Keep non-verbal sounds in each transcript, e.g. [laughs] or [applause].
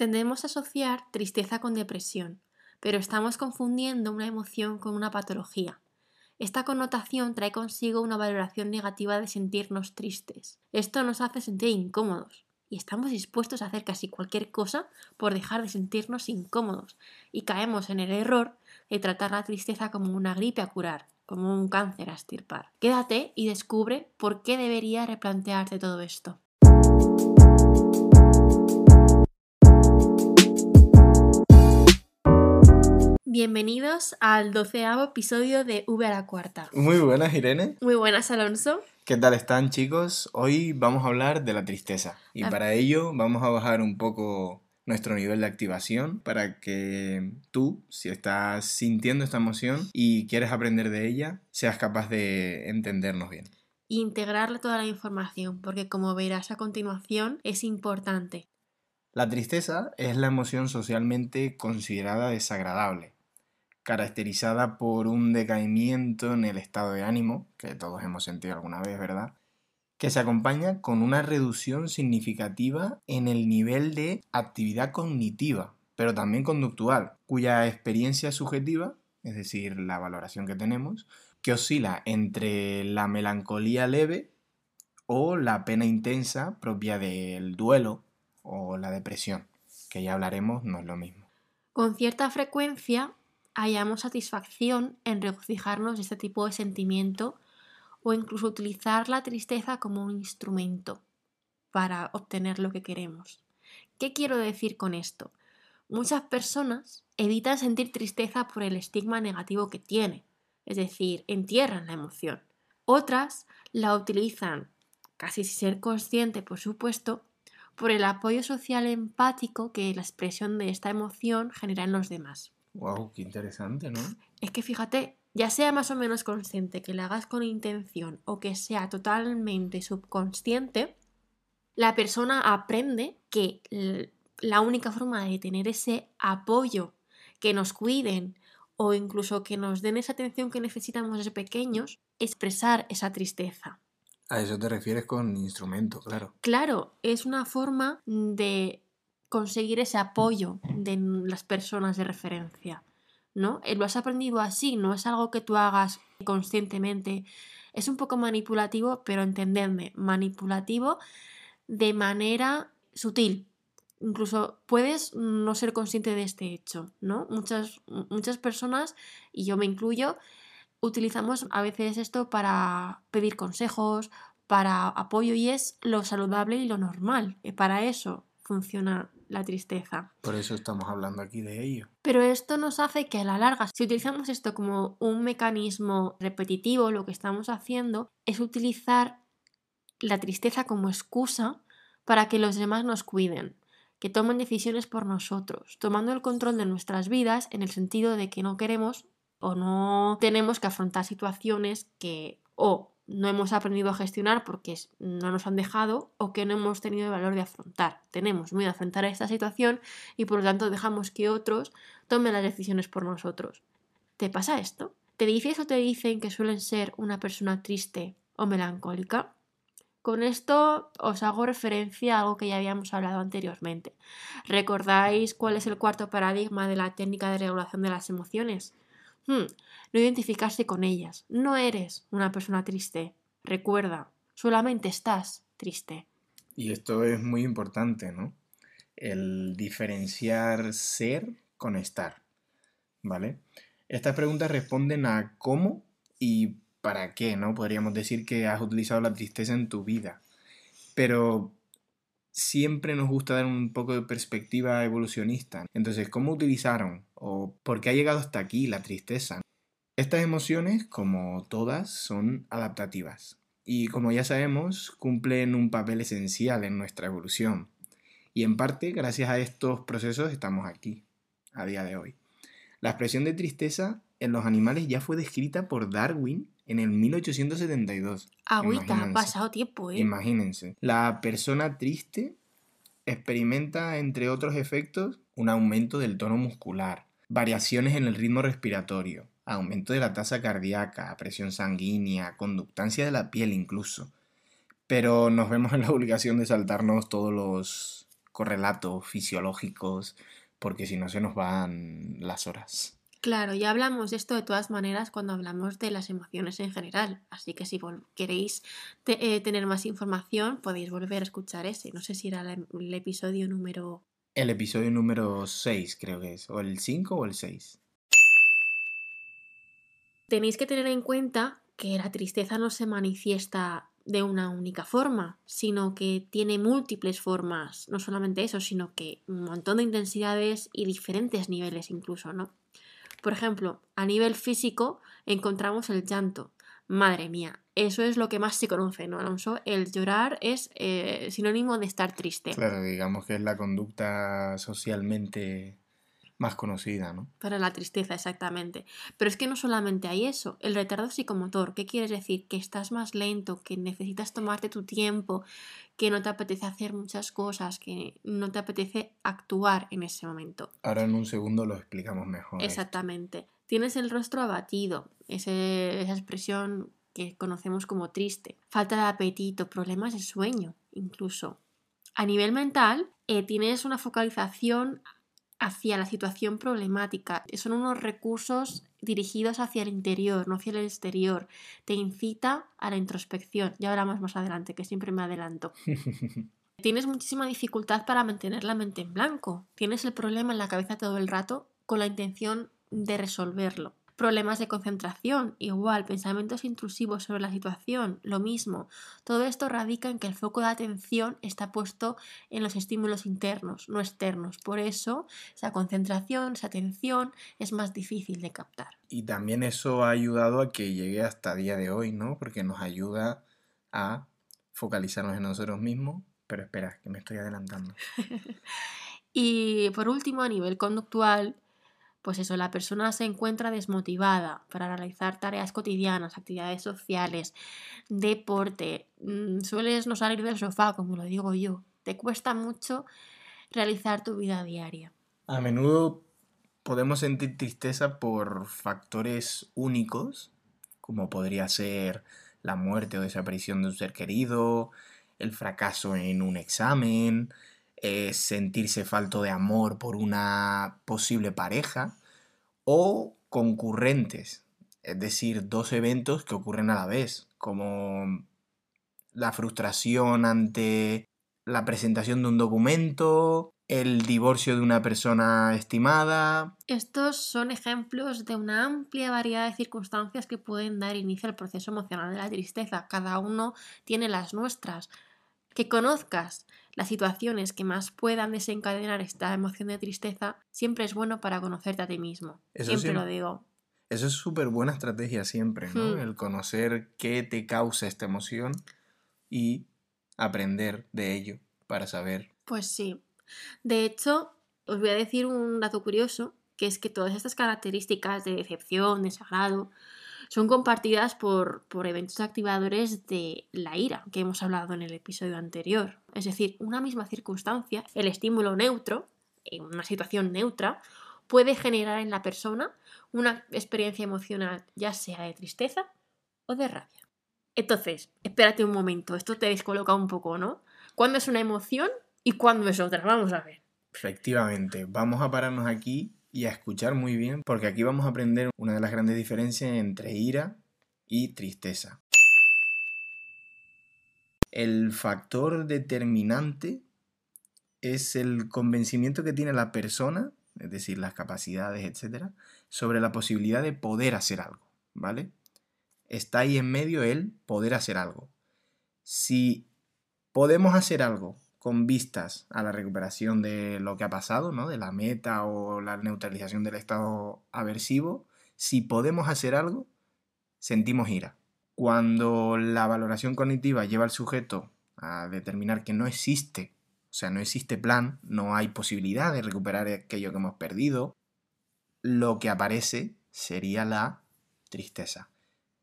Tendemos a asociar tristeza con depresión, pero estamos confundiendo una emoción con una patología. Esta connotación trae consigo una valoración negativa de sentirnos tristes. Esto nos hace sentir incómodos y estamos dispuestos a hacer casi cualquier cosa por dejar de sentirnos incómodos y caemos en el error de tratar la tristeza como una gripe a curar, como un cáncer a estirpar. Quédate y descubre por qué deberías replantearte todo esto. Bienvenidos al doceavo episodio de V a la cuarta. Muy buenas, Irene. Muy buenas, Alonso. ¿Qué tal están, chicos? Hoy vamos a hablar de la tristeza y Ah. para ello vamos a bajar un poco nuestro nivel de activación para que tú, si estás sintiendo esta emoción y quieres aprender de ella, seas capaz de entendernos bien. Integrarle toda la información, porque como verás a continuación, es importante. La tristeza es la emoción socialmente considerada desagradable, caracterizada por un decaimiento en el estado de ánimo, que todos hemos sentido alguna vez, ¿verdad? Que se acompaña con una reducción significativa en el nivel de actividad cognitiva, pero también conductual, cuya experiencia subjetiva, es decir, la valoración que tenemos, que oscila entre la melancolía leve o la pena intensa propia del duelo o la depresión, que ya hablaremos, no es lo mismo. Con cierta frecuencia hallamos satisfacción en regocijarnos de este tipo de sentimiento o incluso utilizar la tristeza como un instrumento para obtener lo que queremos. ¿Qué quiero decir con esto? Muchas personas evitan sentir tristeza por el estigma negativo que tiene, es decir, entierran la emoción. Otras la utilizan, casi sin ser consciente, por supuesto, por el apoyo social empático que la expresión de esta emoción genera en los demás. Wow, qué interesante, ¿no? Es que fíjate, ya sea más o menos consciente que la hagas con intención o que sea totalmente subconsciente, la persona aprende que la única forma de tener ese apoyo, que nos cuiden o incluso que nos den esa atención que necesitamos desde pequeños, es expresar esa tristeza. A eso te refieres con instrumento, claro. Claro, es una forma de conseguir ese apoyo de las personas de referencia, ¿no? Eh, Lo has aprendido así, no es algo que tú hagas conscientemente. Es un poco manipulativo, pero entendedme, manipulativo de manera sutil. Incluso puedes no ser consciente de este hecho, ¿no? Muchas, muchas personas, y yo me incluyo, utilizamos a veces esto para pedir consejos, para apoyo y es lo saludable y lo normal. Y para eso funciona la tristeza. Por eso estamos hablando aquí de ello. Pero esto nos hace que a la larga, si utilizamos esto como un mecanismo repetitivo, lo que estamos haciendo es utilizar la tristeza como excusa para que los demás nos cuiden, que tomen decisiones por nosotros, tomando el control de nuestras vidas en el sentido de que no queremos o no tenemos que afrontar situaciones que o no hemos aprendido a gestionar porque no nos han dejado o que no hemos tenido el valor de afrontar. Tenemos miedo a afrontar esta situación y por lo tanto dejamos que otros tomen las decisiones por nosotros. ¿Te pasa esto? ¿Te dices o te dicen que suelen ser una persona triste o melancólica? Con esto os hago referencia a algo que ya habíamos hablado anteriormente. ¿Recordáis cuál es el cuarto paradigma de la técnica de regulación de las emociones? Hmm, no identificarse con ellas. No eres una persona triste. Recuerda, solamente estás triste. Y esto es muy importante, ¿no? El diferenciar ser con estar, ¿vale? Estas preguntas responden a cómo y para qué, ¿no? Podríamos decir que has utilizado la tristeza en tu vida. Pero siempre nos gusta dar un poco de perspectiva evolucionista. Entonces, ¿cómo utilizaron o por qué ha llegado hasta aquí la tristeza? Estas emociones, como todas, son adaptativas y como ya sabemos, cumplen un papel esencial en nuestra evolución. Y en parte, gracias a estos procesos, estamos aquí, a día de hoy. La expresión de tristeza en los animales ya fue descrita por Darwin en el 1872. Agüita, ha pasado tiempo, ¿eh? Imagínense. La persona triste experimenta, entre otros efectos, un aumento del tono muscular, variaciones en el ritmo respiratorio, aumento de la tasa cardíaca, presión sanguínea, conductancia de la piel incluso. Pero nos vemos en la obligación de saltarnos todos los correlatos fisiológicos, porque si no se nos van las horas. Claro, ya hablamos de esto de todas maneras cuando hablamos de las emociones en general, así que si queréis eh, tener más información podéis volver a escuchar ese. No sé si era el episodio número... El episodio número 6 creo que es, o el 5 o el 6. Tenéis que tener en cuenta que la tristeza no se manifiesta de una única forma, sino que tiene múltiples formas, no solamente eso, sino que un montón de intensidades y diferentes niveles incluso, ¿no? Por ejemplo, a nivel físico encontramos el llanto. Madre mía, eso es lo que más se conoce, ¿no, Alonso? El llorar es eh, sinónimo de estar triste. Claro, digamos que es la conducta socialmente más conocida, ¿no? Para la tristeza, exactamente. Pero es que no solamente hay eso. El retardo psicomotor, ¿qué quieres decir? Que estás más lento, que necesitas tomarte tu tiempo, que no te apetece hacer muchas cosas, que no te apetece actuar en ese momento. Ahora en un segundo lo explicamos mejor. Exactamente. Tienes el rostro abatido, esa expresión que conocemos como triste, falta de apetito, problemas de sueño incluso. A nivel mental, eh, tienes una focalización hacia la situación problemática. Son unos recursos dirigidos hacia el interior, no hacia el exterior. Te incita a la introspección. Ya hablamos más adelante, que siempre me adelanto. [laughs] Tienes muchísima dificultad para mantener la mente en blanco. Tienes el problema en la cabeza todo el rato con la intención de resolverlo problemas de concentración, igual, pensamientos intrusivos sobre la situación, lo mismo. Todo esto radica en que el foco de atención está puesto en los estímulos internos, no externos. Por eso, esa concentración, esa atención es más difícil de captar. Y también eso ha ayudado a que llegue hasta día de hoy, ¿no? Porque nos ayuda a focalizarnos en nosotros mismos. Pero espera, que me estoy adelantando. [laughs] y por último, a nivel conductual, pues eso, la persona se encuentra desmotivada para realizar tareas cotidianas, actividades sociales, deporte, mm, sueles no salir del sofá, como lo digo yo, te cuesta mucho realizar tu vida diaria. A menudo podemos sentir tristeza por factores únicos, como podría ser la muerte o desaparición de un ser querido, el fracaso en un examen, sentirse falto de amor por una posible pareja o concurrentes, es decir, dos eventos que ocurren a la vez, como la frustración ante la presentación de un documento, el divorcio de una persona estimada. Estos son ejemplos de una amplia variedad de circunstancias que pueden dar inicio al proceso emocional de la tristeza. Cada uno tiene las nuestras. Que conozcas las situaciones que más puedan desencadenar esta emoción de tristeza, siempre es bueno para conocerte a ti mismo. siempre, lo digo. Eso es súper buena estrategia siempre, ¿no? Hmm. El conocer qué te causa esta emoción y aprender de ello para saber. Pues sí. De hecho, os voy a decir un dato curioso, que es que todas estas características de decepción, desagrado, son compartidas por, por eventos activadores de la ira, que hemos hablado en el episodio anterior. Es decir, una misma circunstancia, el estímulo neutro, en una situación neutra, puede generar en la persona una experiencia emocional, ya sea de tristeza o de rabia. Entonces, espérate un momento, esto te descoloca un poco, ¿no? ¿Cuándo es una emoción y cuándo es otra? Vamos a ver. Efectivamente, vamos a pararnos aquí y a escuchar muy bien, porque aquí vamos a aprender una de las grandes diferencias entre ira y tristeza. El factor determinante es el convencimiento que tiene la persona, es decir, las capacidades, etcétera, sobre la posibilidad de poder hacer algo, ¿vale? Está ahí en medio el poder hacer algo. Si podemos hacer algo con vistas a la recuperación de lo que ha pasado, ¿no? de la meta o la neutralización del estado aversivo, si podemos hacer algo, sentimos ira. Cuando la valoración cognitiva lleva al sujeto a determinar que no existe, o sea, no existe plan, no hay posibilidad de recuperar aquello que hemos perdido, lo que aparece sería la tristeza.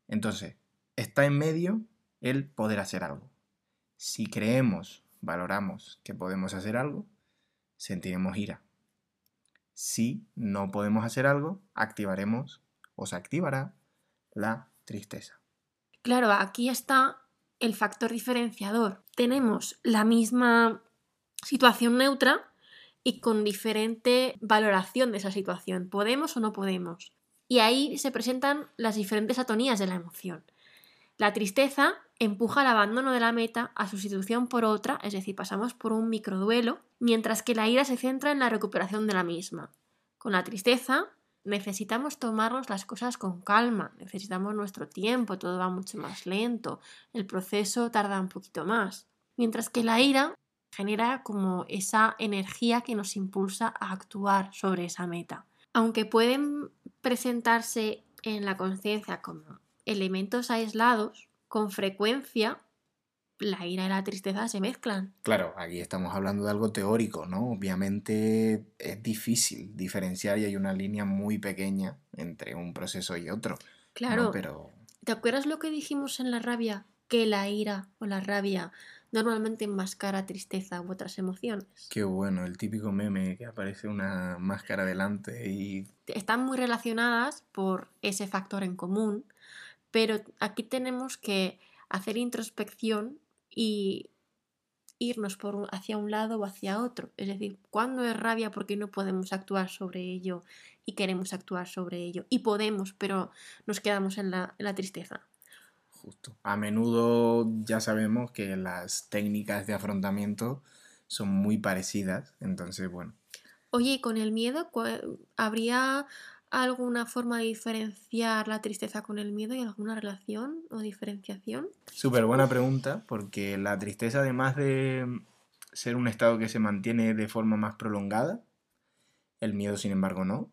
Entonces, está en medio el poder hacer algo. Si creemos valoramos que podemos hacer algo, sentiremos ira. Si no podemos hacer algo, activaremos o se activará la tristeza. Claro, aquí está el factor diferenciador. Tenemos la misma situación neutra y con diferente valoración de esa situación. ¿Podemos o no podemos? Y ahí se presentan las diferentes atonías de la emoción. La tristeza empuja el abandono de la meta a sustitución por otra, es decir, pasamos por un microduelo, mientras que la ira se centra en la recuperación de la misma. Con la tristeza necesitamos tomarnos las cosas con calma, necesitamos nuestro tiempo, todo va mucho más lento, el proceso tarda un poquito más. Mientras que la ira genera como esa energía que nos impulsa a actuar sobre esa meta. Aunque pueden presentarse en la conciencia como elementos aislados, con frecuencia la ira y la tristeza se mezclan. Claro, aquí estamos hablando de algo teórico, ¿no? Obviamente es difícil diferenciar y hay una línea muy pequeña entre un proceso y otro. Claro. Pero ¿Te acuerdas lo que dijimos en la rabia? Que la ira o la rabia normalmente enmascara tristeza u otras emociones. qué bueno, el típico meme que aparece una máscara delante y Están muy relacionadas por ese factor en común, pero aquí tenemos que hacer introspección y irnos por un- hacia un lado o hacia otro. Es decir, ¿cuándo es rabia porque no podemos actuar sobre ello y queremos actuar sobre ello? Y podemos, pero nos quedamos en la, en la tristeza. Justo. A menudo ya sabemos que las técnicas de afrontamiento son muy parecidas, entonces, bueno, Oye, ¿y con el miedo ¿cuál- habría alguna forma de diferenciar la tristeza con el miedo y alguna relación o diferenciación? súper buena pregunta, porque la tristeza, además de ser un estado que se mantiene de forma más prolongada, el miedo, sin embargo, no.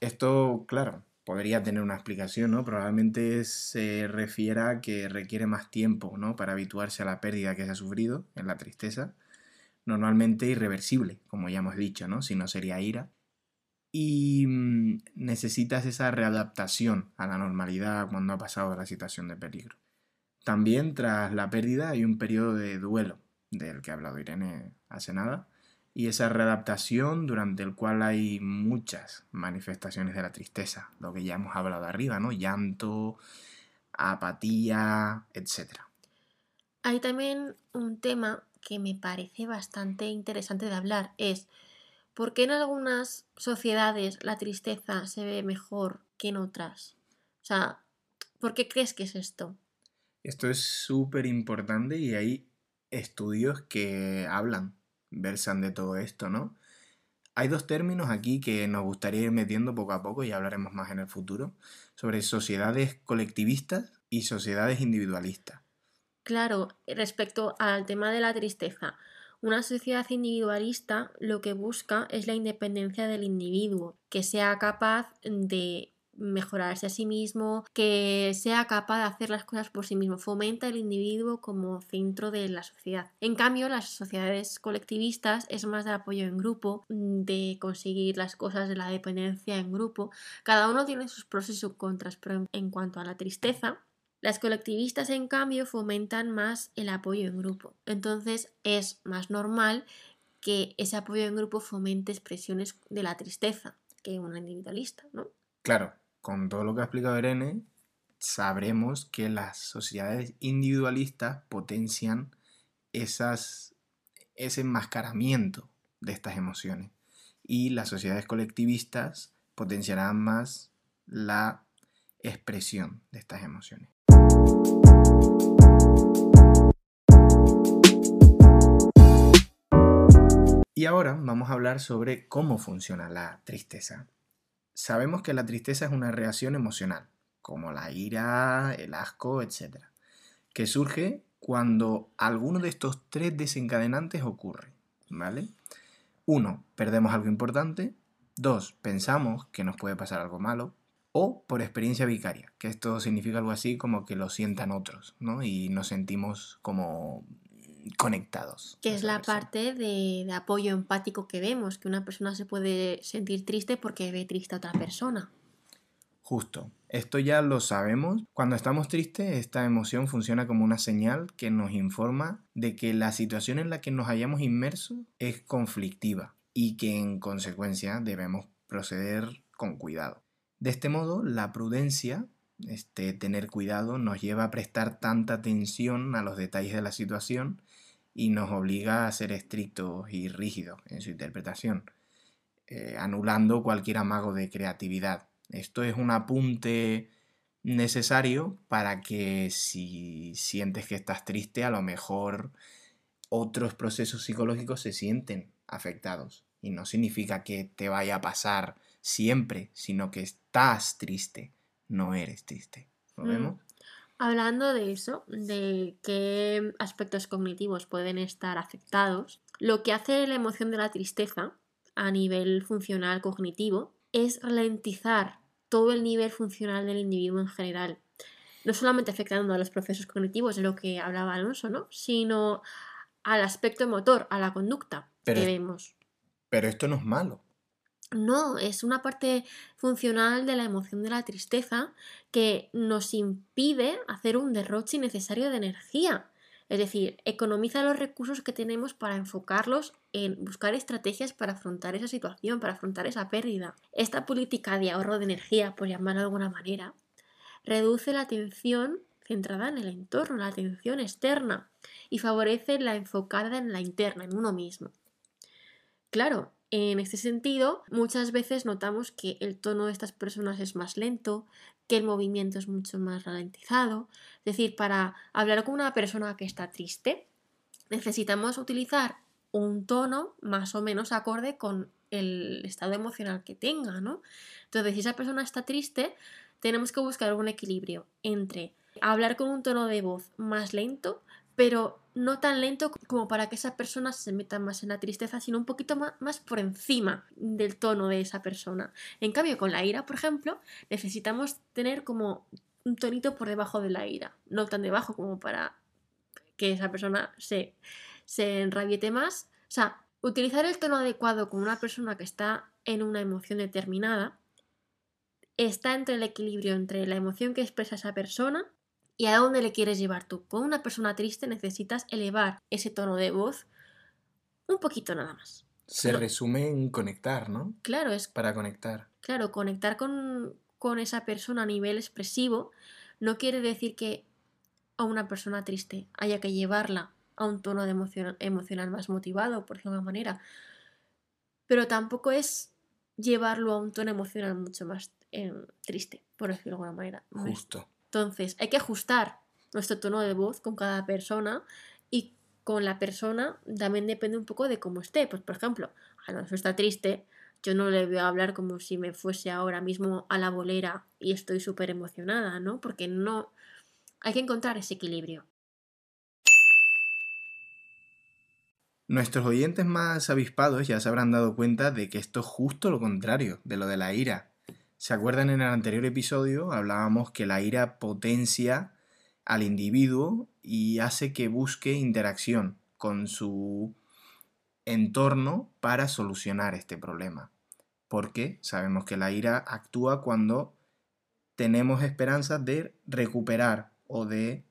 Esto, claro, podría tener una explicación, ¿no? Probablemente se refiera a que requiere más tiempo, ¿no? Para habituarse a la pérdida que se ha sufrido en la tristeza. Normalmente irreversible, como ya hemos dicho, ¿no? Si no sería ira. Y mm, necesitas esa readaptación a la normalidad cuando ha pasado la situación de peligro. También tras la pérdida hay un periodo de duelo, del que ha hablado Irene hace nada, y esa readaptación durante el cual hay muchas manifestaciones de la tristeza, lo que ya hemos hablado arriba, ¿no? Llanto, apatía, etc. Hay también un tema que me parece bastante interesante de hablar, es ¿por qué en algunas sociedades la tristeza se ve mejor que en otras? O sea, ¿por qué crees que es esto? Esto es súper importante y hay estudios que hablan, versan de todo esto, ¿no? Hay dos términos aquí que nos gustaría ir metiendo poco a poco y hablaremos más en el futuro, sobre sociedades colectivistas y sociedades individualistas. Claro, respecto al tema de la tristeza, una sociedad individualista lo que busca es la independencia del individuo, que sea capaz de mejorarse a sí mismo, que sea capaz de hacer las cosas por sí mismo, fomenta el individuo como centro de la sociedad. En cambio, las sociedades colectivistas es más de apoyo en grupo, de conseguir las cosas de la dependencia en grupo. Cada uno tiene sus pros y sus contras, pero en, en cuanto a la tristeza, las colectivistas, en cambio, fomentan más el apoyo en grupo. Entonces es más normal que ese apoyo en grupo fomente expresiones de la tristeza que una individualista, ¿no? Claro, con todo lo que ha explicado Irene, sabremos que las sociedades individualistas potencian esas, ese enmascaramiento de estas emociones y las sociedades colectivistas potenciarán más la expresión de estas emociones. Y ahora vamos a hablar sobre cómo funciona la tristeza. Sabemos que la tristeza es una reacción emocional, como la ira, el asco, etc., que surge cuando alguno de estos tres desencadenantes ocurre, ¿vale? Uno, perdemos algo importante. Dos, pensamos que nos puede pasar algo malo. O por experiencia vicaria, que esto significa algo así como que lo sientan otros, ¿no? Y nos sentimos como conectados. Que es la persona. parte de, de apoyo empático que vemos, que una persona se puede sentir triste porque ve triste a otra persona. Justo. Esto ya lo sabemos. Cuando estamos tristes, esta emoción funciona como una señal que nos informa de que la situación en la que nos hayamos inmersos es conflictiva y que en consecuencia debemos proceder con cuidado. De este modo, la prudencia, este tener cuidado, nos lleva a prestar tanta atención a los detalles de la situación y nos obliga a ser estrictos y rígidos en su interpretación, eh, anulando cualquier amago de creatividad. Esto es un apunte necesario para que si sientes que estás triste, a lo mejor otros procesos psicológicos se sienten afectados. Y no significa que te vaya a pasar siempre, sino que estás triste, no eres triste. ¿Lo Mm. vemos? Hablando de eso, de qué aspectos cognitivos pueden estar afectados, lo que hace la emoción de la tristeza a nivel funcional cognitivo es ralentizar todo el nivel funcional del individuo en general. No solamente afectando a los procesos cognitivos, de lo que hablaba Alonso, ¿no? Sino al aspecto motor, a la conducta Pero que vemos. Pero esto no es malo. No, es una parte funcional de la emoción de la tristeza que nos impide hacer un derroche innecesario de energía. Es decir, economiza los recursos que tenemos para enfocarlos en buscar estrategias para afrontar esa situación, para afrontar esa pérdida. Esta política de ahorro de energía, por llamarlo de alguna manera, reduce la atención centrada en el entorno, la atención externa, y favorece la enfocada en la interna, en uno mismo. Claro, en este sentido, muchas veces notamos que el tono de estas personas es más lento, que el movimiento es mucho más ralentizado. Es decir, para hablar con una persona que está triste, necesitamos utilizar un tono más o menos acorde con el estado emocional que tenga, ¿no? Entonces, si esa persona está triste, tenemos que buscar un equilibrio entre hablar con un tono de voz más lento, pero no tan lento como para que esa persona se meta más en la tristeza, sino un poquito más, por encima del tono de esa persona. En cambio, con la ira, por ejemplo, necesitamos tener como un tonito por debajo de la ira, no tan debajo como para que esa persona se, se enrabiete más. O sea, utilizar el tono adecuado con una persona que está en una emoción determinada está entre el equilibrio entre la emoción que expresa esa persona y a dónde le quieres llevar tú. Con una persona triste necesitas elevar ese tono de voz un poquito nada más. Se resume en conectar, ¿no? Claro, es Para conectar. claro, conectar con, con esa persona a nivel expresivo no quiere decir que a una persona triste haya que llevarla a un tono de emoción, emocional más motivado, por decirlo de alguna manera. Pero tampoco es llevarlo a un tono emocional mucho más eh, triste, por decirlo de alguna manera. Justo. Entonces, hay que ajustar nuestro tono de voz con cada persona y con la persona también depende un poco de cómo esté. Pues, por ejemplo, Alonso está triste, yo no le voy a hablar como si me fuese ahora mismo a la bolera y estoy súper emocionada, ¿no? Porque no. Hay que encontrar ese equilibrio. Nuestros oyentes más avispados ya se habrán dado cuenta de que esto es justo lo contrario de lo de la ira. ¿Se acuerdan en el anterior episodio? Hablábamos que la ira potencia al individuo y hace que busque interacción con su entorno para solucionar este problema. Porque sabemos que la ira actúa cuando tenemos esperanzas de recuperar o de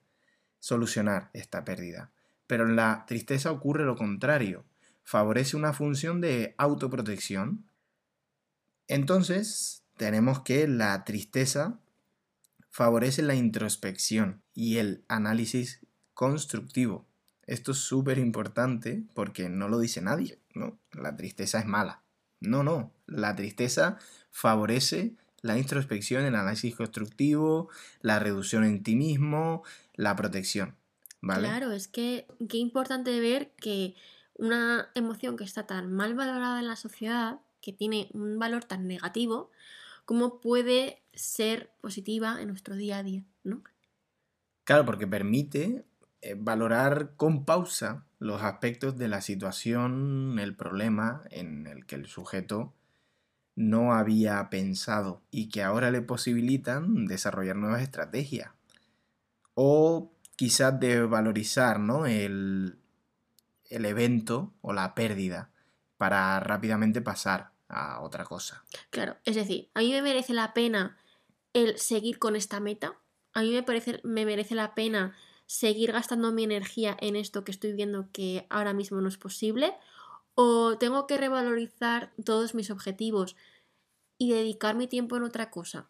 solucionar esta pérdida. Pero en la tristeza ocurre lo contrario. Favorece una función de autoprotección. Entonces, tenemos que la tristeza favorece la introspección y el análisis constructivo. Esto es súper importante porque no lo dice nadie, ¿no? La tristeza es mala. No, no. La tristeza favorece la introspección, el análisis constructivo, la reducción en ti mismo, la protección. ¿Vale? Claro, es que qué importante ver que una emoción que está tan mal valorada en la sociedad, que tiene un valor tan negativo, cómo puede ser positiva en nuestro día a día, ¿no? Claro, porque permite eh, valorar con pausa los aspectos de la situación, el problema en el que el sujeto no había pensado y que ahora le posibilitan desarrollar nuevas estrategias. O quizás de valorizar ¿no? el, el evento o la pérdida para rápidamente pasar a otra cosa. Claro, es decir, a mí me merece la pena el seguir con esta meta, a mí me, parece, me merece la pena seguir gastando mi energía en esto que estoy viendo que ahora mismo no es posible, o tengo que revalorizar todos mis objetivos y dedicar mi tiempo en otra cosa.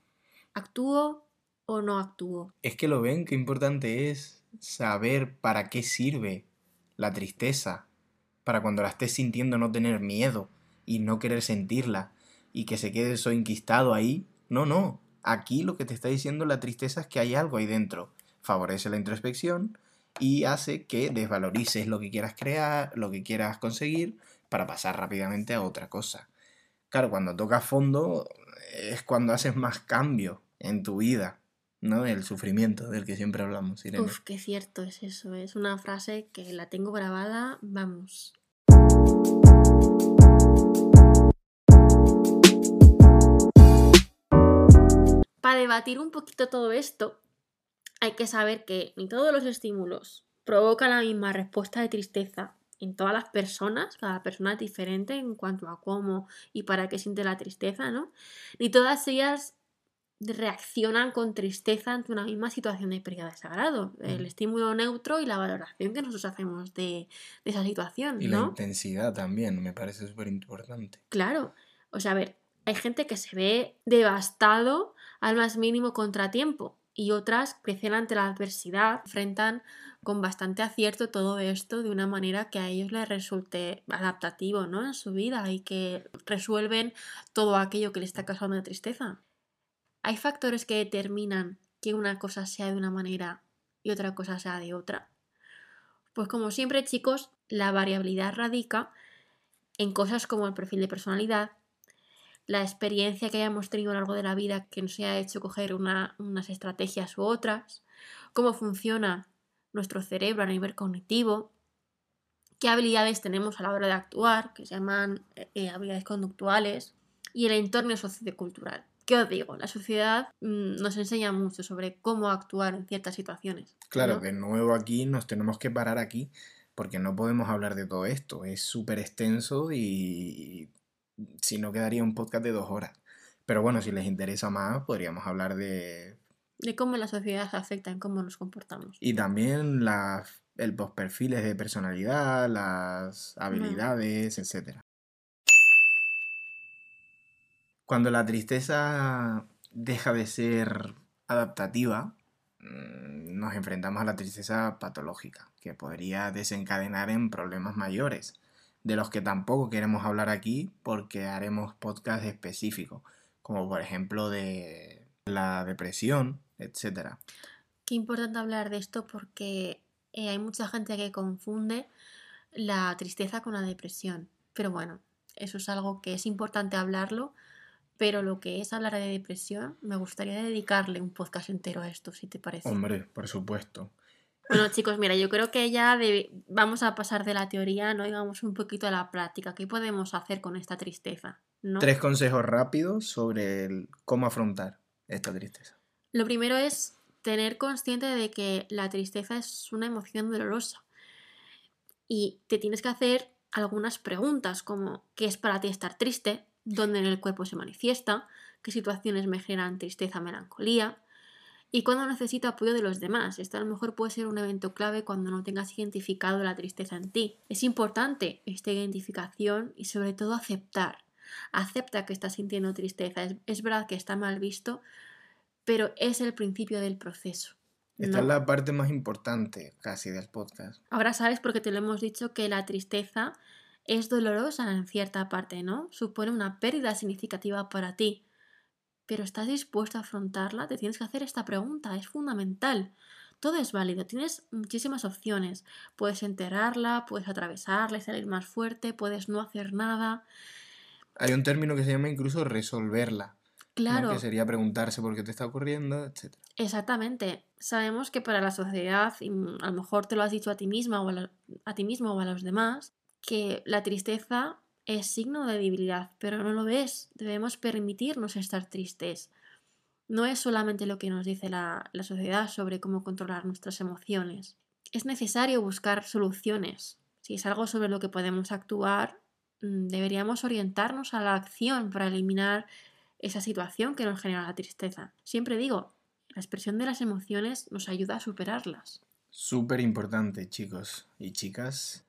¿Actúo o no actúo? Es que lo ven, qué importante es saber para qué sirve la tristeza, para cuando la estés sintiendo no tener miedo y no querer sentirla y que se quede eso enquistado ahí. No, no. Aquí lo que te está diciendo la tristeza es que hay algo ahí dentro. Favorece la introspección y hace que desvalorices lo que quieras crear, lo que quieras conseguir, para pasar rápidamente a otra cosa. Claro, cuando tocas fondo es cuando haces más cambio en tu vida, ¿no? El sufrimiento del que siempre hablamos, Irene. Uf, qué cierto es eso. Es una frase que la tengo grabada, vamos. Para debatir un poquito todo esto, hay que saber que ni todos los estímulos provocan la misma respuesta de tristeza en todas las personas, cada persona es diferente en cuanto a cómo y para qué siente la tristeza, ¿no? Ni todas ellas reaccionan con tristeza ante una misma situación de pérdida de sagrado. El estímulo neutro y la valoración que nosotros hacemos de, esa situación. Y la intensidad también, me parece súper importante. Claro. O sea, a ver, hay gente que se ve devastado al más mínimo contratiempo y otras crecen ante la adversidad, enfrentan con bastante acierto todo esto de una manera que a ellos les resulte adaptativo ¿no? en su vida y que resuelven todo aquello que les está causando tristeza. Hay factores que determinan que una cosa sea de una manera y otra cosa sea de otra. Pues como siempre chicos, la variabilidad radica en cosas como el perfil de personalidad, la experiencia que hayamos tenido a lo largo de la vida que nos haya hecho coger unas estrategias u otras, cómo funciona nuestro cerebro a nivel cognitivo, qué habilidades tenemos a la hora de actuar, que se llaman eh, eh, habilidades conductuales, y el entorno sociocultural. ¿Qué os digo? La sociedad mm, nos enseña mucho sobre cómo actuar en ciertas situaciones. Claro, de nuevo aquí nos tenemos que parar aquí porque no podemos hablar de todo esto. Es súper extenso y si no quedaría un podcast de dos horas. Pero bueno, si les interesa más, podríamos hablar de... De cómo la sociedad afecta en cómo nos comportamos. Y también las, el, los perfiles de personalidad, las habilidades, etc. Cuando la tristeza deja de ser adaptativa, mm, nos enfrentamos a la tristeza patológica, que podría desencadenar en problemas mayores de los que tampoco queremos hablar aquí porque haremos podcast específicos, como por ejemplo de la depresión, etc. Qué importante hablar de esto porque eh, hay mucha gente que confunde la tristeza con la depresión. Pero bueno, eso es algo que es importante hablarlo, pero lo que es hablar de depresión, me gustaría dedicarle un podcast entero a esto, si te parece. Hombre, por supuesto. Bueno, chicos, mira, yo creo que ya vamos a pasar de la teoría, ¿no? Y vamos un poquito a la práctica. ¿Qué podemos hacer con esta tristeza? Tres consejos rápidos sobre cómo afrontar esta tristeza. Lo primero es tener consciente de que la tristeza es una emoción dolorosa. Y te tienes que hacer algunas preguntas como ¿qué es para ti estar triste? ¿Dónde en el cuerpo se manifiesta? ¿Qué situaciones me generan tristeza, melancolía? Y cuando necesito apoyo de los demás. Esto a lo mejor puede ser un evento clave cuando no tengas identificado la tristeza en ti. Es importante esta identificación y sobre todo aceptar. Acepta que estás sintiendo tristeza. Es, verdad que está mal visto, pero es el principio del proceso. Esta es la parte más importante casi del podcast. Ahora sabes porque te lo hemos dicho que la tristeza es dolorosa en cierta parte, ¿no? Supone una pérdida significativa para ti pero ¿estás dispuesto a afrontarla? Te tienes que hacer esta pregunta, es fundamental. Todo es válido, tienes muchísimas opciones. Puedes enterrarla, puedes atravesarla y salir más fuerte, puedes no hacer nada. Hay un término que se llama incluso resolverla. Claro. Que sería preguntarse por qué te está ocurriendo, etc. Exactamente. Sabemos que para la sociedad, y a lo mejor te lo has dicho a ti misma o a ti mismo o a los demás, que la tristeza es signo de debilidad, pero no lo ves. Debemos permitirnos estar tristes. No es solamente lo que nos dice la, sociedad sobre cómo controlar nuestras emociones. Es necesario buscar soluciones. Si es algo sobre lo que podemos actuar, mm, deberíamos orientarnos a la acción para eliminar esa situación que nos genera la tristeza. Siempre digo, la expresión de las emociones nos ayuda a superarlas. Súper importante, chicos y chicas.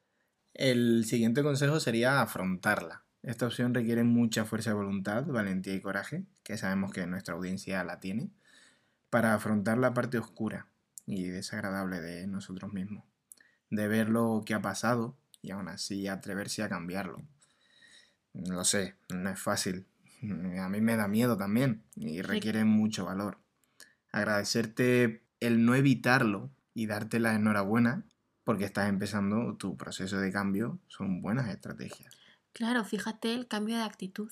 El siguiente consejo sería afrontarla. Esta opción requiere mucha fuerza de voluntad, valentía y coraje, que sabemos que nuestra audiencia la tiene, para afrontar la parte oscura y desagradable de nosotros mismos. de ver lo que ha pasado y aún así atreverse a cambiarlo. Lo sé, no es fácil. A mí me da miedo también y requiere mucho valor. Agradecerte el no evitarlo y darte la enhorabuena porque estás empezando tu proceso de cambio son buenas estrategias. Claro, fíjate el cambio de actitud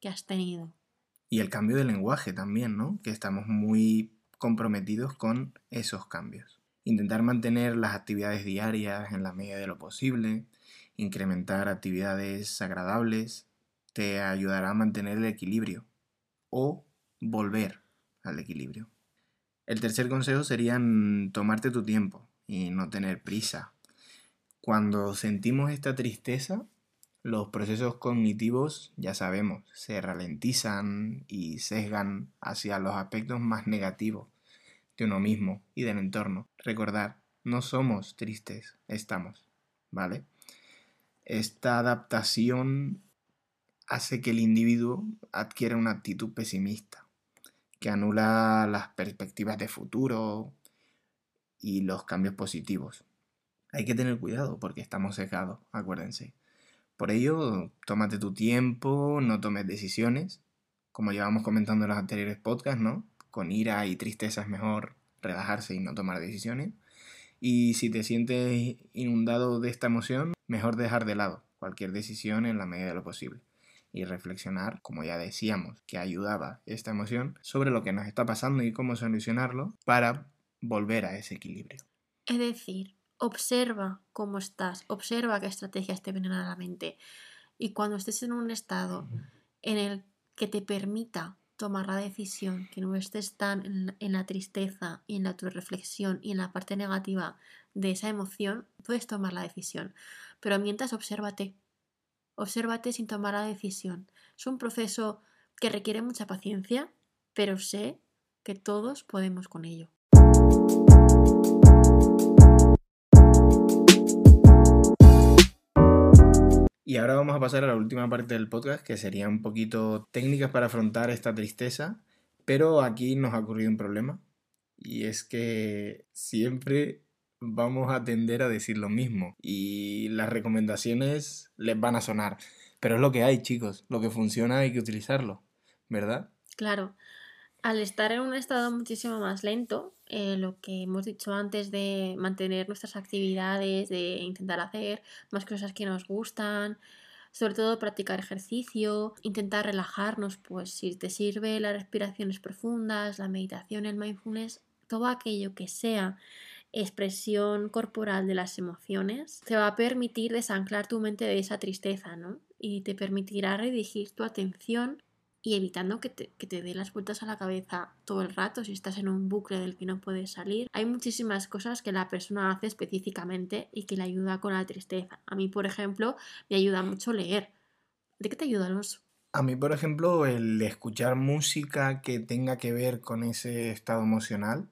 que has tenido. Y el cambio de lenguaje también, ¿no? Que estamos muy comprometidos con esos cambios. Intentar mantener las actividades diarias en la medida de lo posible, incrementar actividades agradables, te ayudará a mantener el equilibrio o volver al equilibrio. El tercer consejo sería tomarte tu tiempo y no tener prisa. Cuando sentimos esta tristeza, los procesos cognitivos, ya sabemos, se ralentizan y sesgan hacia los aspectos más negativos de uno mismo y del entorno. Recordar, no somos tristes, estamos, ¿vale? Esta adaptación hace que el individuo adquiera una actitud pesimista, que anula las perspectivas de futuro y los cambios positivos. Hay que tener cuidado porque estamos cegados, acuérdense. Por ello, tómate tu tiempo, no tomes decisiones, como llevamos comentando en los anteriores podcasts, ¿no? Con ira y tristeza es mejor relajarse y no tomar decisiones. Y si te sientes inundado de esta emoción, mejor dejar de lado cualquier decisión en la medida de lo posible y reflexionar, como ya decíamos, que ayudaba esta emoción sobre lo que nos está pasando y cómo solucionarlo para volver a ese equilibrio. Es decir, observa cómo estás, observa qué estrategias te vienen a la mente y cuando estés en un estado en el que te permita tomar la decisión, que no estés tan en la, tristeza y en la tu reflexión y en la parte negativa de esa emoción, puedes tomar la decisión. Pero mientras, obsérvate. Obsérvate sin tomar la decisión. Es un proceso que requiere mucha paciencia, pero sé que todos podemos con ello. Y ahora vamos a pasar a la última parte del podcast, que sería un poquito técnicas para afrontar esta tristeza, pero aquí nos ha ocurrido un problema, y es que siempre vamos a tender a decir lo mismo, y las recomendaciones les van a sonar, pero es lo que hay, chicos, lo que funciona hay que utilizarlo, ¿verdad? Claro, al estar en un estado muchísimo más lento, eh, lo que hemos dicho antes de mantener nuestras actividades, de intentar hacer más cosas que nos gustan, sobre todo practicar ejercicio, intentar relajarnos, pues si te sirve las respiraciones profundas, la meditación, el mindfulness, todo aquello que sea expresión corporal de las emociones, te va a permitir desanclar tu mente de esa tristeza, ¿no? Y te permitirá redirigir tu atención y evitando que te, que te dé las vueltas a la cabeza todo el rato si estás en un bucle del que no puedes salir. Hay muchísimas cosas que la persona hace específicamente y que le ayuda con la tristeza. A mí, por ejemplo, me ayuda mucho leer. ¿De qué te ayuda, Alonso? A mí, por ejemplo, el escuchar música que tenga que ver con ese estado emocional.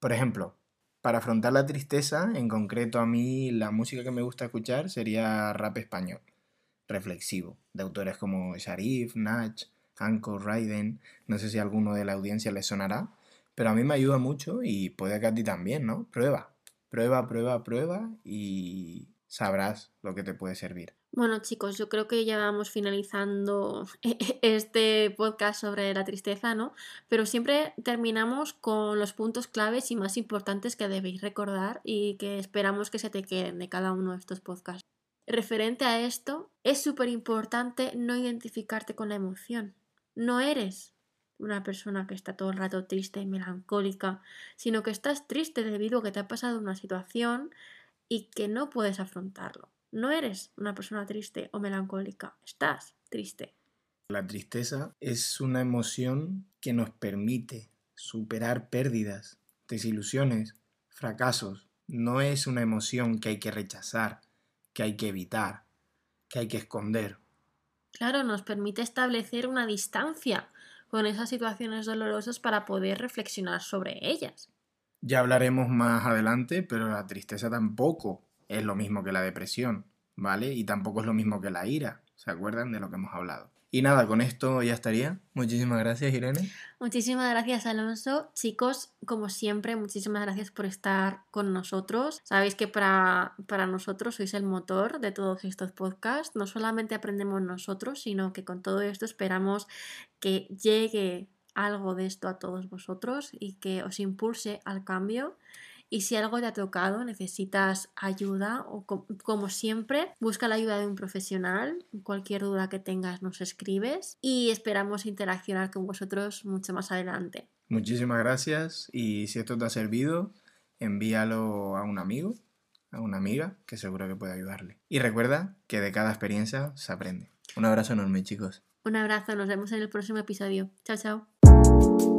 Por ejemplo, para afrontar la tristeza, en concreto a mí la música que me gusta escuchar sería rap español, reflexivo, de autores como Sharif, Nach, Anko, Raiden, no sé si a alguno de la audiencia le sonará, pero a mí me ayuda mucho y puede que a ti también, ¿no? Prueba, prueba, prueba, prueba y sabrás lo que te puede servir. Bueno chicos, yo creo que ya vamos finalizando [laughs] este podcast sobre la tristeza, ¿no? Pero siempre terminamos con los puntos claves y más importantes que debéis recordar y que esperamos que se te queden de cada uno de estos podcasts. Referente a esto, es súper importante no identificarte con la emoción. No eres una persona que está todo el rato triste y melancólica, sino que estás triste debido a que te ha pasado una situación y que no puedes afrontarlo. No eres una persona triste o melancólica, estás triste. La tristeza es una emoción que nos permite superar pérdidas, desilusiones, fracasos. No es una emoción que hay que rechazar, que hay que evitar, que hay que esconder Claro, nos permite establecer una distancia con esas situaciones dolorosas para poder reflexionar sobre ellas. Ya hablaremos más adelante, pero la tristeza tampoco es lo mismo que la depresión, ¿vale? Y tampoco es lo mismo que la ira. ¿Se acuerdan de lo que hemos hablado? Y nada, con esto ya estaría. Muchísimas gracias, Irene. Muchísimas gracias, Alonso. Chicos, como siempre, muchísimas gracias por estar con nosotros. Sabéis que para, para nosotros sois el motor de todos estos podcasts. No solamente aprendemos nosotros, sino que con todo esto esperamos que llegue algo de esto a todos vosotros y que os impulse al cambio. Y si algo te ha tocado, necesitas ayuda o como siempre, busca la ayuda de un profesional. Cualquier duda que tengas nos escribes y esperamos interaccionar con vosotros mucho más adelante. Muchísimas gracias y si esto te ha servido, envíalo a un amigo, a una amiga que seguro que puede ayudarle. Y recuerda que de cada experiencia se aprende. Un abrazo enorme chicos. Un abrazo, nos vemos en el próximo episodio. Chao, chao.